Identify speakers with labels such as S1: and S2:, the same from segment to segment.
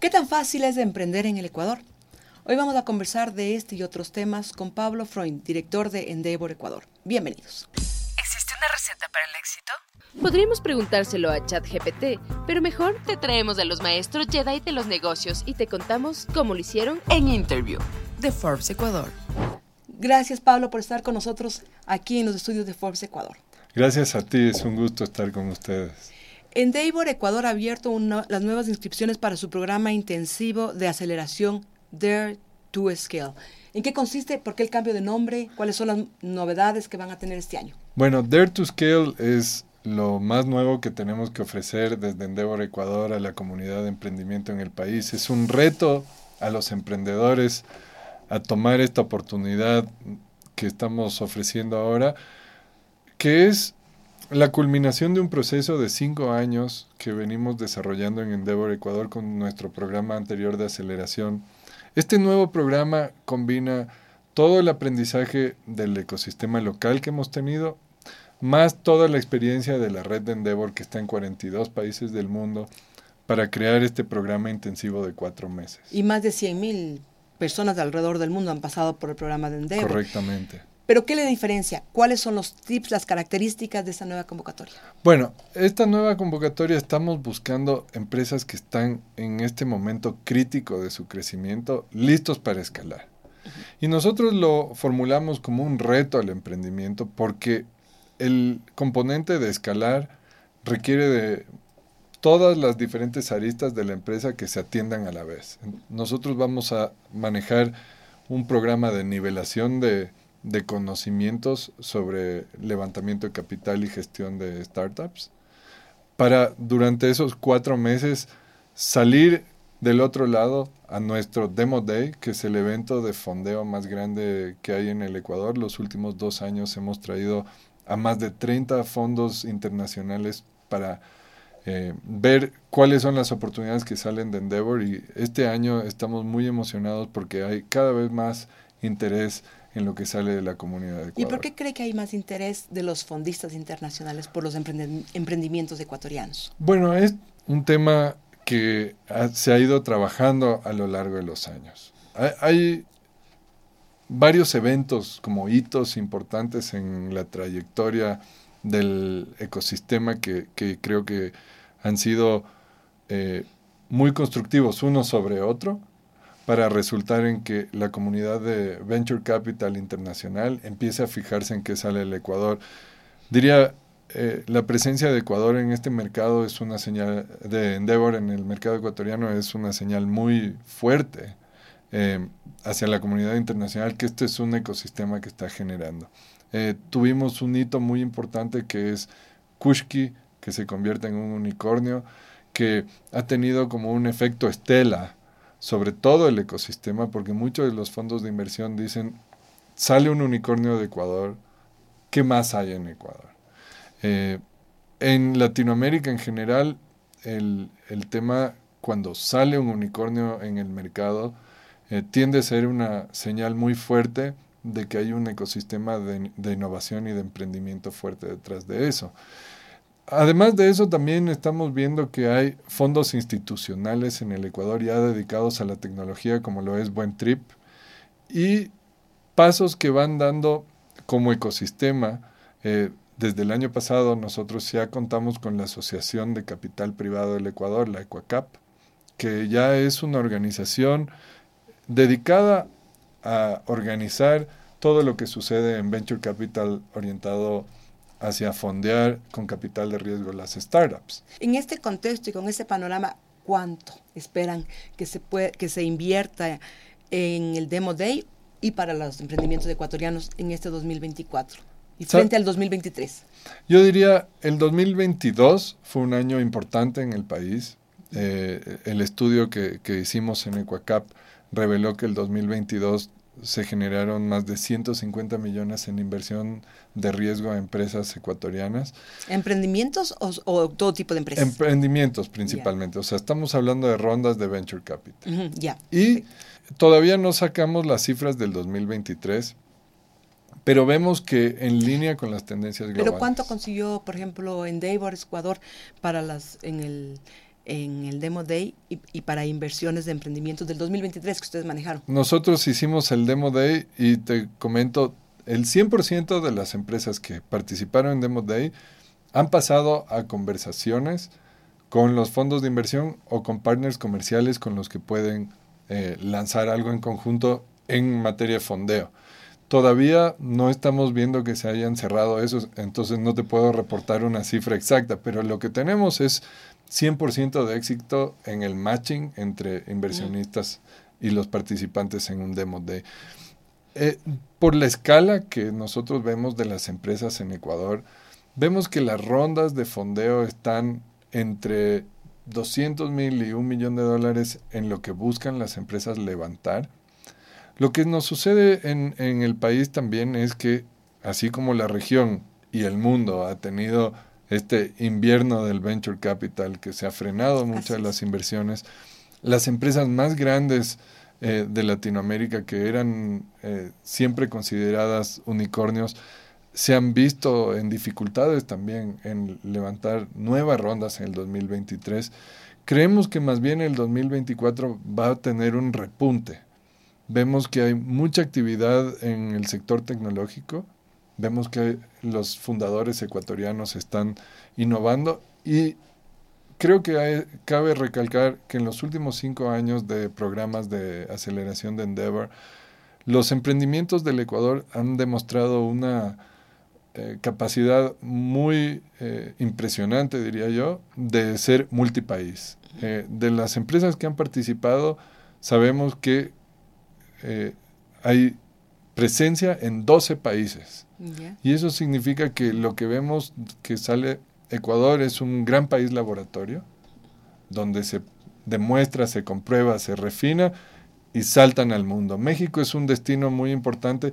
S1: ¿Qué tan fácil es de emprender en el Ecuador? Hoy vamos a conversar de este y otros temas con Pablo Freund, director de Endeavor Ecuador. Bienvenidos.
S2: ¿Existe una receta para el éxito?
S3: Podríamos preguntárselo a ChatGPT, pero mejor te traemos a los maestros Jedi de los negocios y te contamos cómo lo hicieron en Interview de Forbes Ecuador.
S1: Gracias Pablo por estar con nosotros aquí en los estudios de Forbes Ecuador.
S4: Gracias a ti, es un gusto estar con ustedes.
S1: Endeavor Ecuador ha abierto las nuevas inscripciones para su programa intensivo de aceleración Dare to Scale. ¿En qué consiste? ¿Por qué el cambio de nombre? ¿Cuáles son las novedades que van a tener este año?
S4: Bueno, Dare to Scale es lo más nuevo que tenemos que ofrecer desde Endeavor Ecuador a la comunidad de emprendimiento en el país. Es un reto a los emprendedores a tomar esta oportunidad que estamos ofreciendo ahora, que es la culminación de un proceso de cinco años que venimos desarrollando en Endeavor Ecuador con nuestro programa anterior de aceleración. Este nuevo programa combina todo el aprendizaje del ecosistema local que hemos tenido, más toda la experiencia de la red de Endeavor que está en 42 países del mundo, para crear este programa intensivo de cuatro meses.
S1: Y más de 100.000 personas de alrededor del mundo han pasado por el programa de Endeavor.
S4: Correctamente.
S1: Pero ¿qué le diferencia? ¿Cuáles son los tips, las características de esa nueva convocatoria?
S4: Bueno, esta nueva convocatoria estamos buscando empresas que están en este momento crítico de su crecimiento, listos para escalar. Y nosotros lo formulamos como un reto al emprendimiento porque el componente de escalar requiere de todas las diferentes aristas de la empresa que se atiendan a la vez. Nosotros vamos a manejar un programa de nivelación de de conocimientos sobre levantamiento de capital y gestión de startups, para durante esos cuatro meses salir del otro lado a nuestro Demo Day, que es el evento de fondeo más grande que hay en el Ecuador. Los últimos dos años hemos traído a más de 30 fondos internacionales para eh, ver cuáles son las oportunidades que salen de Endeavor y este año estamos muy emocionados porque hay cada vez más interés en lo que sale de la comunidad de Ecuador.
S1: ¿Y por qué cree que hay más interés de los fondistas internacionales por los emprendimientos ecuatorianos?
S4: Bueno, es un tema que se ha ido trabajando a lo largo de los años. Hay, varios eventos como hitos importantes en la trayectoria del ecosistema que, creo que han sido eh, muy constructivos uno sobre otro para resultar en que la comunidad de Venture Capital Internacional empiece a fijarse en qué sale el Ecuador. Diría, eh, la presencia de Ecuador en este mercado es una señal, de Endeavor en el mercado ecuatoriano es una señal muy fuerte eh, hacia la comunidad internacional que este es un ecosistema que está generando. Eh, tuvimos un hito muy importante que es Kushki, que se convierte en un unicornio, que ha tenido como un efecto estela sobre todo el ecosistema, porque muchos de los fondos de inversión dicen, sale un unicornio de Ecuador, ¿qué más hay en Ecuador? Eh, en Latinoamérica en general, el, tema cuando sale un unicornio en el mercado eh, tiende a ser una señal muy fuerte de que hay un ecosistema de innovación y de emprendimiento fuerte detrás de eso. Además de eso, también estamos viendo que hay fondos institucionales en el Ecuador ya dedicados a la tecnología, como lo es Buen Trip, y pasos que van dando como ecosistema. Eh, desde el año pasado nosotros ya contamos con la Asociación de Capital Privado del Ecuador, la EcuaCap, que ya es una organización dedicada a organizar todo lo que sucede en Venture Capital orientado hacia fondear con capital de riesgo las startups.
S1: En este contexto y con ese panorama, ¿cuánto esperan que se, puede, que se invierta en el Demo Day y para los emprendimientos ecuatorianos en este 2024 y frente al 2023?
S4: Yo diría, el 2022 fue un año importante en el país. Eh, el estudio que, que hicimos en Ecuacap reveló que el 2022 se generaron más de 150 millones en inversión de riesgo a empresas ecuatorianas.
S1: ¿Emprendimientos o, todo tipo de empresas?
S4: Emprendimientos principalmente. O sea, estamos hablando de rondas de venture capital.
S1: ya.
S4: Y todavía no sacamos las cifras del 2023, pero vemos que en línea con las tendencias globales.
S1: ¿Pero cuánto consiguió, por ejemplo, en Endeavor Ecuador para las en el en el Demo Day y, y, para inversiones de emprendimiento del 2023 que ustedes manejaron?
S4: Nosotros hicimos el Demo Day y te comento, el 100% de las empresas que participaron en Demo Day han pasado a conversaciones con los fondos de inversión o con partners comerciales con los que pueden eh, lanzar algo en conjunto en materia de fondeo. Todavía no estamos viendo que se hayan cerrado esos, entonces no te puedo reportar una cifra exacta, pero lo que tenemos es 100% de éxito en el matching entre inversionistas y los participantes en un demo day. Eh, por la escala que nosotros vemos de las empresas en Ecuador, vemos que las rondas de fondeo están entre 200 mil y un millón de dólares en lo que buscan las empresas levantar. Lo que nos sucede en, en el país también es que, así como la región y el mundo ha tenido este invierno del venture capital que se ha frenado muchas de las inversiones, las empresas más grandes eh, de Latinoamérica que eran eh, siempre consideradas unicornios, se han visto en dificultades también en levantar nuevas rondas en el 2023. Creemos que más bien el 2024 va a tener un repunte. Vemos que hay mucha actividad en el sector tecnológico, vemos que los fundadores ecuatorianos están innovando y creo que cabe recalcar que en los últimos cinco años de programas de aceleración de Endeavor, los emprendimientos del Ecuador han demostrado una eh, capacidad muy eh, impresionante, diría yo, de ser multipaís. Eh, de las empresas que han participado, sabemos que hay presencia en 12 países. Y eso significa que lo que vemos que sale Ecuador es un gran país laboratorio, donde se demuestra, se comprueba, se refina y saltan al mundo. México es un destino muy importante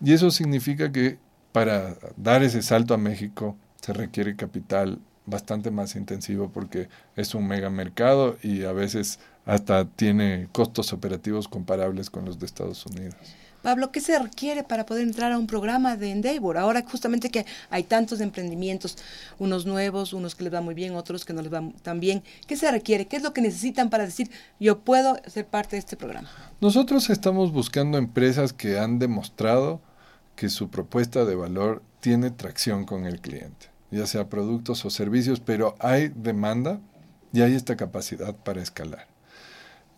S4: y eso significa que para dar ese salto a México se requiere capital bastante más intensivo porque es un mega mercado y a veces hasta tiene costos operativos comparables con los de Estados Unidos.
S1: Pablo, ¿qué se requiere para poder entrar a un programa de Endeavor? Ahora justamente que hay tantos emprendimientos, unos nuevos, unos que les va muy bien, otros que no les va tan bien. ¿Qué se requiere? ¿Qué es lo que necesitan para decir yo puedo ser parte de este programa?
S4: Nosotros estamos buscando empresas que han demostrado que su propuesta de valor tiene tracción con el cliente, ya sea productos o servicios, pero hay demanda y hay esta capacidad para escalar.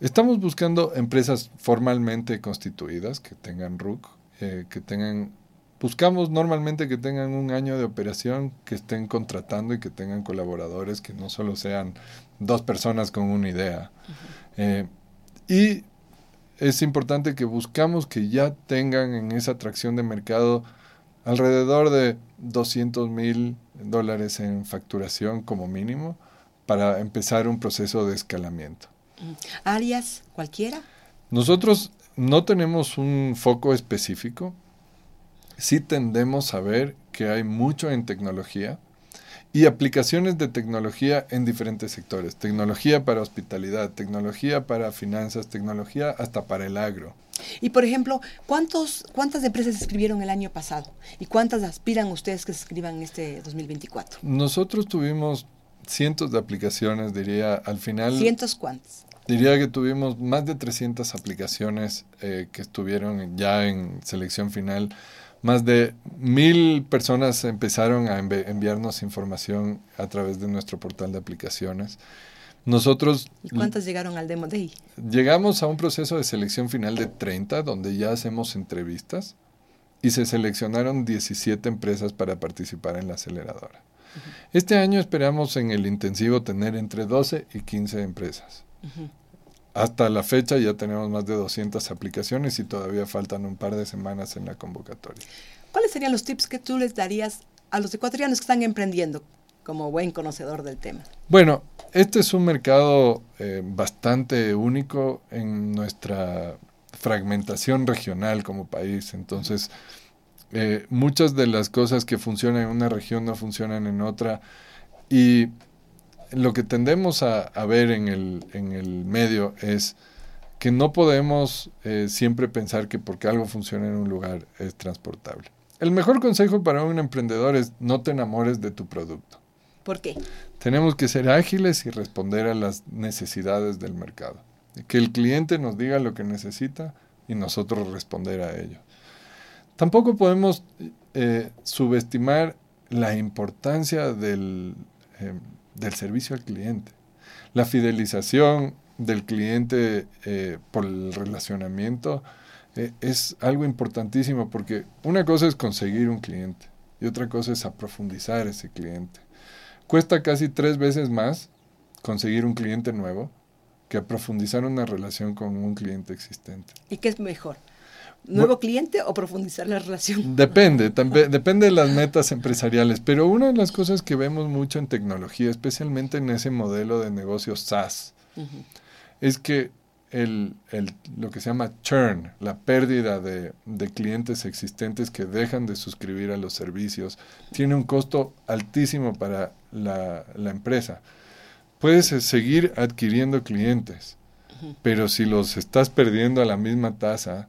S4: Estamos buscando empresas formalmente constituidas que tengan RUC, eh, que tengan, buscamos normalmente que tengan un año de operación, que estén contratando y que tengan colaboradores, que no solo sean dos personas con una idea. Eh, y es importante que buscamos que ya tengan en esa atracción de mercado alrededor de 200 mil dólares en facturación como mínimo para empezar un proceso de escalamiento.
S1: ¿Áreas cualquiera?
S4: Nosotros no tenemos un foco específico. Sí tendemos a ver que hay mucho en tecnología y aplicaciones de tecnología en diferentes sectores. Tecnología para hospitalidad, tecnología para finanzas, tecnología hasta para el agro.
S1: Y por ejemplo, ¿cuántos, ¿cuántas empresas escribieron el año pasado? ¿Y cuántas aspiran ustedes que se escriban este 2024?
S4: Nosotros tuvimos cientos de aplicaciones, diría, al final.
S1: ¿Cientos cuántas?
S4: Diría que tuvimos más de 300 aplicaciones eh, que estuvieron ya en selección final. Más de mil personas empezaron a enviarnos información a través de nuestro portal de aplicaciones. Nosotros...
S1: ¿Y cuántas llegaron al Demo Day?
S4: Llegamos a un proceso de selección final de 30, donde ya hacemos entrevistas y se seleccionaron 17 empresas para participar en la aceleradora. Este año esperamos en el intensivo tener entre 12 y 15 empresas. Hasta la fecha ya tenemos más de 200 aplicaciones y todavía faltan un par de semanas en la convocatoria.
S1: ¿Cuáles serían los tips que tú les darías a los ecuatorianos que están emprendiendo como buen conocedor del tema?
S4: Bueno, este es un mercado eh, bastante único en nuestra fragmentación regional como país. Entonces, eh, muchas de las cosas que funcionan en una región no funcionan en otra. Y lo que tendemos a, ver en el, en el, medio es que no podemos eh, siempre pensar que porque algo funciona en un lugar es transportable. El mejor consejo para un emprendedor es no te enamores de tu producto.
S1: ¿Por qué?
S4: Tenemos que ser ágiles y responder a las necesidades del mercado. Que el cliente nos diga lo que necesita y nosotros responder a ello. Tampoco podemos eh, subestimar la importancia del, eh, del, servicio al cliente. La fidelización del cliente eh, por el relacionamiento es algo importantísimo porque una cosa es conseguir un cliente y otra cosa es aprofundizar ese cliente. Cuesta casi tres veces más conseguir un cliente nuevo que profundizar una relación con un cliente existente.
S1: ¿Y qué es mejor? ¿Nuevo cliente o profundizar la relación?
S4: Depende, depende de las metas empresariales, pero una de las cosas que vemos mucho en tecnología, especialmente en ese modelo de negocios SaaS, es que el, el, lo que se llama churn, la pérdida de, de, clientes existentes que dejan de suscribir a los servicios, tiene un costo altísimo para la, la empresa. Puedes eh, seguir adquiriendo clientes, pero si los estás perdiendo a la misma tasa,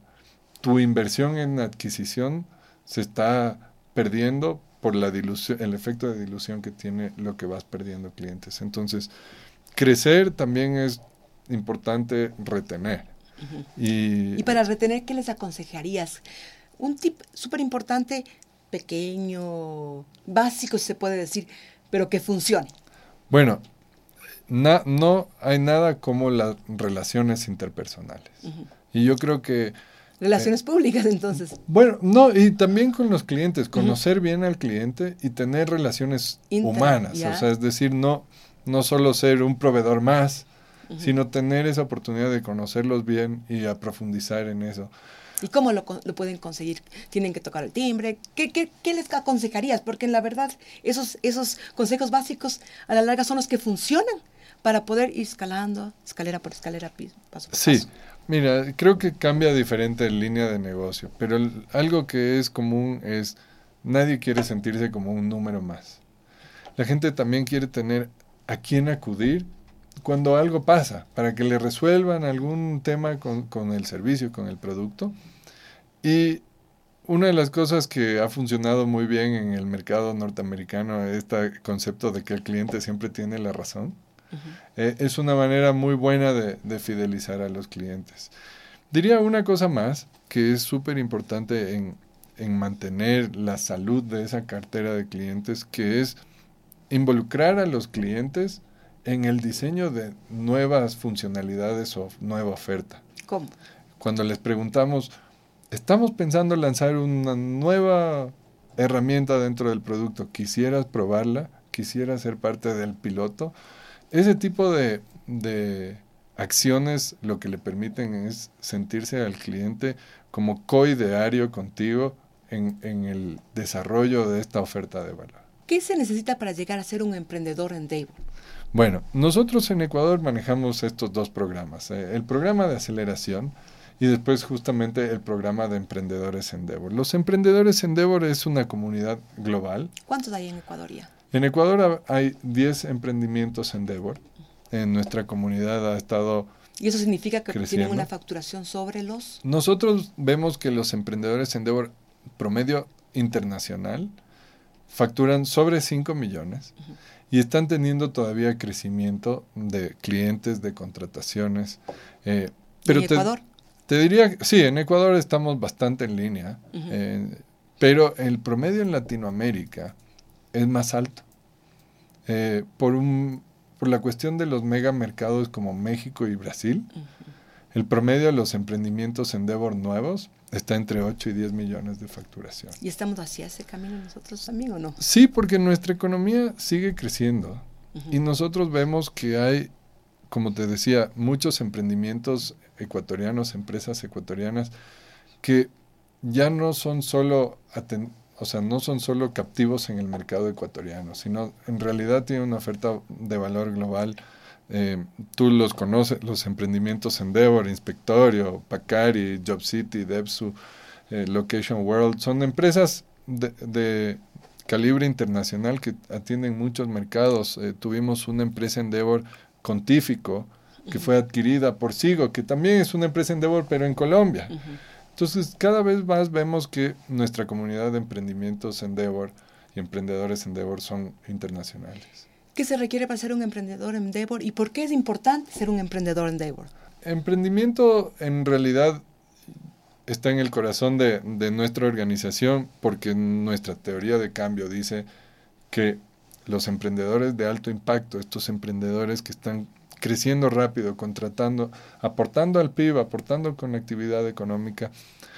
S4: tu inversión en adquisición se está perdiendo por la dilución, el efecto de dilución que tiene lo que vas perdiendo clientes. Entonces, crecer también es importante retener.
S1: y, y, para retener, ¿qué les aconsejarías? Un tip súper importante, pequeño, básico se puede decir, pero que funcione.
S4: Bueno, no hay nada como las relaciones interpersonales. Y yo creo que...
S1: Relaciones eh, públicas, entonces.
S4: Bueno, no, y también con los clientes, conocer bien al cliente y tener relaciones humanas. O sea, es decir, no, no solo ser un proveedor más, sino tener esa oportunidad de conocerlos bien y a profundizar en eso.
S1: ¿Y cómo lo, lo, pueden conseguir? ¿Tienen que tocar el timbre? ¿Qué, qué, qué les aconsejarías? Porque en la verdad esos, esos consejos básicos a la larga son los que funcionan para poder ir escalando, escalera por escalera, paso por
S4: sí. Mira, creo que cambia diferente en línea de negocio, pero algo que es común es nadie quiere sentirse como un número más. La gente también quiere tener a quién acudir cuando algo pasa, para que le resuelvan algún tema con, con el servicio, con el producto. Y una de las cosas que ha funcionado muy bien en el mercado norteamericano es este concepto de que el cliente siempre tiene la razón. Eh, es una manera muy buena de, fidelizar a los clientes. Diría una cosa más que es súper importante en, mantener la salud de esa cartera de clientes, que es involucrar a los clientes en el diseño de nuevas funcionalidades o nueva oferta.
S1: ¿Cómo?
S4: Cuando les preguntamos, estamos pensando lanzar una nueva herramienta dentro del producto, ¿quisieras probarla? ¿Quisieras ser parte del piloto? Ese tipo de, de acciones lo que le permiten es sentirse al cliente como coideario contigo en, en, el desarrollo de esta oferta de valor.
S1: ¿Qué se necesita para llegar a ser un emprendedor en Dave?
S4: Bueno, nosotros en Ecuador manejamos estos dos programas, eh, el programa de aceleración y después justamente el programa de emprendedores Endeavor. Los emprendedores Endeavor es una comunidad global.
S1: ¿Cuántos hay en Ecuador ya?
S4: En Ecuador hay 10 emprendimientos Endeavor. En nuestra comunidad ha estado...
S1: ¿Y eso significa que tienen una facturación sobre los...?
S4: Nosotros vemos que los emprendedores Endeavor promedio internacional facturan sobre 5 millones y están teniendo todavía crecimiento de clientes, de contrataciones.
S1: Eh, pero ¿En Ecuador?
S4: Te diría, sí, en Ecuador estamos bastante en línea, eh, pero el promedio en Latinoamérica es más alto. Eh, por, un, por la cuestión de los megamercados como México y Brasil, el promedio de los emprendimientos Endeavor nuevos está entre 8 y 10 millones de facturación.
S1: ¿Y estamos hacia ese camino nosotros también o no?
S4: Sí, porque nuestra economía sigue creciendo y nosotros vemos que hay, como te decía, muchos emprendimientos ecuatorianos, empresas ecuatorianas, que ya no son solo o sea, no son solo captivos en el mercado ecuatoriano, sino en realidad tienen una oferta de valor global. Eh, tú los conoces, los emprendimientos Endeavor, Inspectorio, Pacari, Job City, Depsu, eh, Location World, son empresas de, calibre internacional que atienden muchos mercados. Eh, tuvimos una empresa Endeavor Contífico que fue adquirida por Sigo, que también es una empresa Endeavor, pero en Colombia. Entonces, cada vez más vemos que nuestra comunidad de emprendimientos Endeavor y emprendedores Endeavor son internacionales.
S1: ¿Qué se requiere para ser un emprendedor Endeavor y por qué es importante ser un emprendedor Endeavor?
S4: Emprendimiento en realidad está en el corazón de, de nuestra organización porque nuestra teoría de cambio dice que los emprendedores de alto impacto, estos emprendedores que están creciendo rápido, contratando, aportando al PIB, aportando con actividad económica,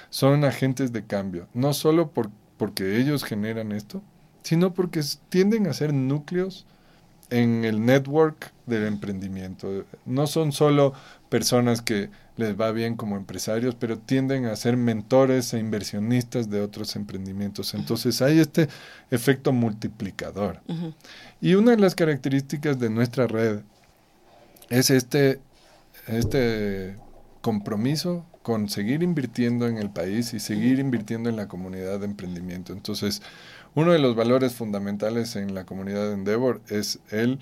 S4: son agentes de cambio, no solo por, porque ellos generan esto, sino porque tienden a ser núcleos en el network del emprendimiento. No son solo personas que les va bien como empresarios, pero tienden a ser mentores e inversionistas de otros emprendimientos. Entonces hay este efecto multiplicador. Y una de las características de nuestra red es este, este compromiso con seguir invirtiendo en el país y seguir invirtiendo en la comunidad de emprendimiento. Entonces, uno de los valores fundamentales en la comunidad de Endeavor es el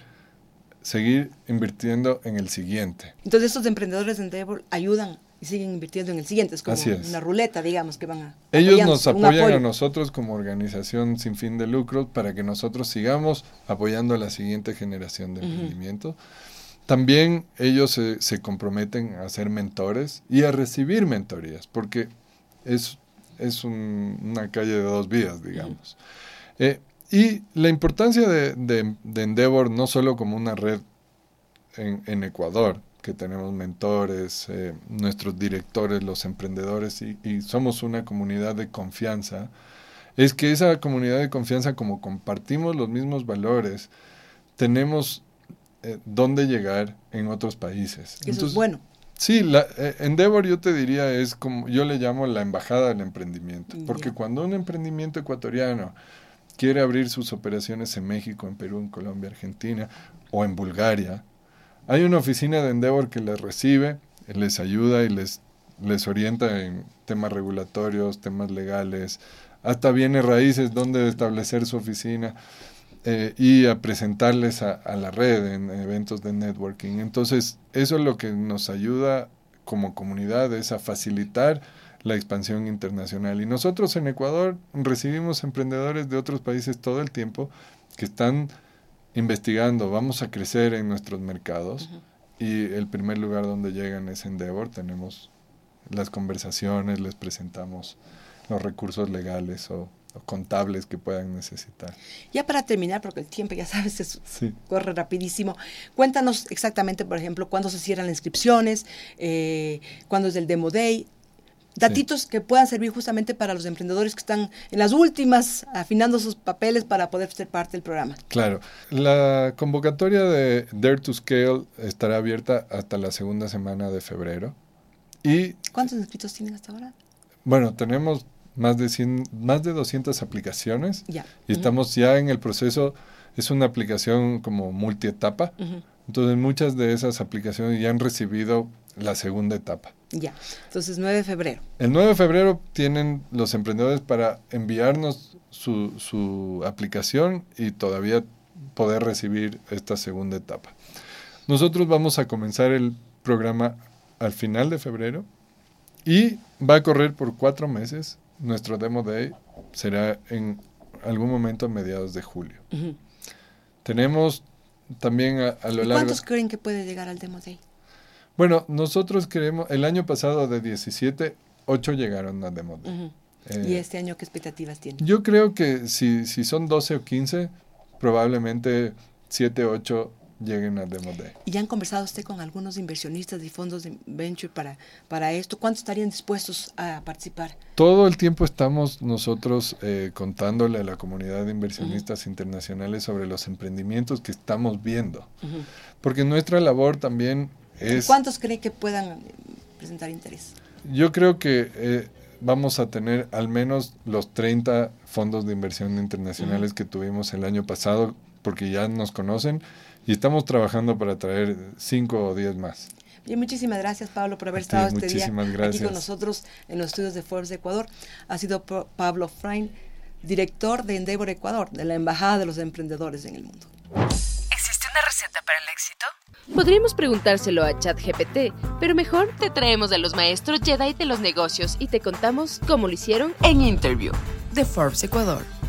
S4: seguir invirtiendo en el siguiente.
S1: Entonces estos emprendedores de Endeavor ayudan y siguen invirtiendo en el siguiente. Es como una ruleta, digamos, que van a...
S4: Ellos nos apoyan a nosotros como organización sin fin de lucro para que nosotros sigamos apoyando a la siguiente generación de emprendimiento. También ellos se, comprometen a ser mentores y a recibir mentorías, porque es, es una calle de dos vías, digamos. Y la importancia de, de, Endeavor no solo como una red en, Ecuador, que tenemos mentores, eh, nuestros directores, los emprendedores, y, somos una comunidad de confianza, es que esa comunidad de confianza, como compartimos los mismos valores, tenemos eh, dónde llegar en otros países.
S1: Eso es bueno.
S4: Sí, la, eh, Endeavor yo te diría es como, yo le llamo la embajada del emprendimiento, porque cuando un emprendimiento ecuatoriano quiere abrir sus operaciones en México, en Perú, en Colombia, Argentina o en Bulgaria, hay una oficina de Endeavor que les recibe, les ayuda y les, les orienta en temas regulatorios, temas legales, hasta bienes raíces, donde establecer su oficina eh, y a presentarles a, a, la red en eventos de networking. Entonces, eso es lo que nos ayuda como comunidad, es a facilitar la expansión internacional. Y nosotros en Ecuador recibimos emprendedores de otros países todo el tiempo que están investigando, vamos a crecer en nuestros mercados y el primer lugar donde llegan es Endeavor, tenemos las conversaciones, les presentamos los recursos legales o, contables que puedan necesitar.
S1: Ya para terminar, porque el tiempo ya sabes, corre rapidísimo, cuéntanos exactamente, por ejemplo, cuándo se cierran las inscripciones, eh, cuándo es el Demo Day, Datitos que puedan servir justamente para los emprendedores que están en las últimas afinando sus papeles para poder ser parte del programa.
S4: Claro. La convocatoria de Dare to Scale estará abierta hasta la segunda semana de febrero. Y,
S1: ¿Cuántos inscritos tienen hasta ahora?
S4: Bueno, tenemos más de 100, más de 200 aplicaciones.
S1: Ya.
S4: Y estamos ya en el proceso, es una aplicación como multietapa. Entonces muchas de esas aplicaciones ya han recibido la segunda etapa.
S1: Ya, entonces 9 de febrero.
S4: El 9 de febrero tienen los emprendedores para enviarnos su, su aplicación y todavía poder recibir esta segunda etapa. Nosotros vamos a comenzar el programa al final de febrero y va a correr por cuatro meses. Nuestro Demo Day será en algún momento a mediados de julio. Tenemos también a, lo largo...
S1: ¿Cuántos creen que puede llegar al Demo Day?
S4: Bueno, nosotros queremos, el año pasado de 17, 8 llegaron a Demo
S1: eh, ¿Y este año qué expectativas tienen?
S4: Yo creo que si, si son 12 o 15, probablemente 7, 8 lleguen a Demo Day.
S1: ¿Y ya han conversado usted con algunos inversionistas y fondos de venture para, para esto? ¿Cuántos estarían dispuestos a participar?
S4: Todo el tiempo estamos nosotros eh, contándole a la comunidad de inversionistas internacionales sobre los emprendimientos que estamos viendo. Porque nuestra labor también
S1: ¿Cuántos cree que puedan presentar interés?
S4: Yo creo que eh, vamos a tener al menos los 30 fondos de inversión internacionales que tuvimos el año pasado, porque ya nos conocen, y estamos trabajando para traer 5 o 10 más.
S1: Bien, muchísimas gracias Pablo por haber estado este día aquí con nosotros en los estudios de Forbes de Ecuador. Ha sido Pablo Frain, director de Endeavor Ecuador, de la Embajada de los Emprendedores en el Mundo.
S2: ¿Existe una receta para el éxito?
S3: Podríamos preguntárselo a ChatGPT, pero mejor te traemos a los maestros Jedi de los negocios y te contamos cómo lo hicieron en Interview de Forbes Ecuador.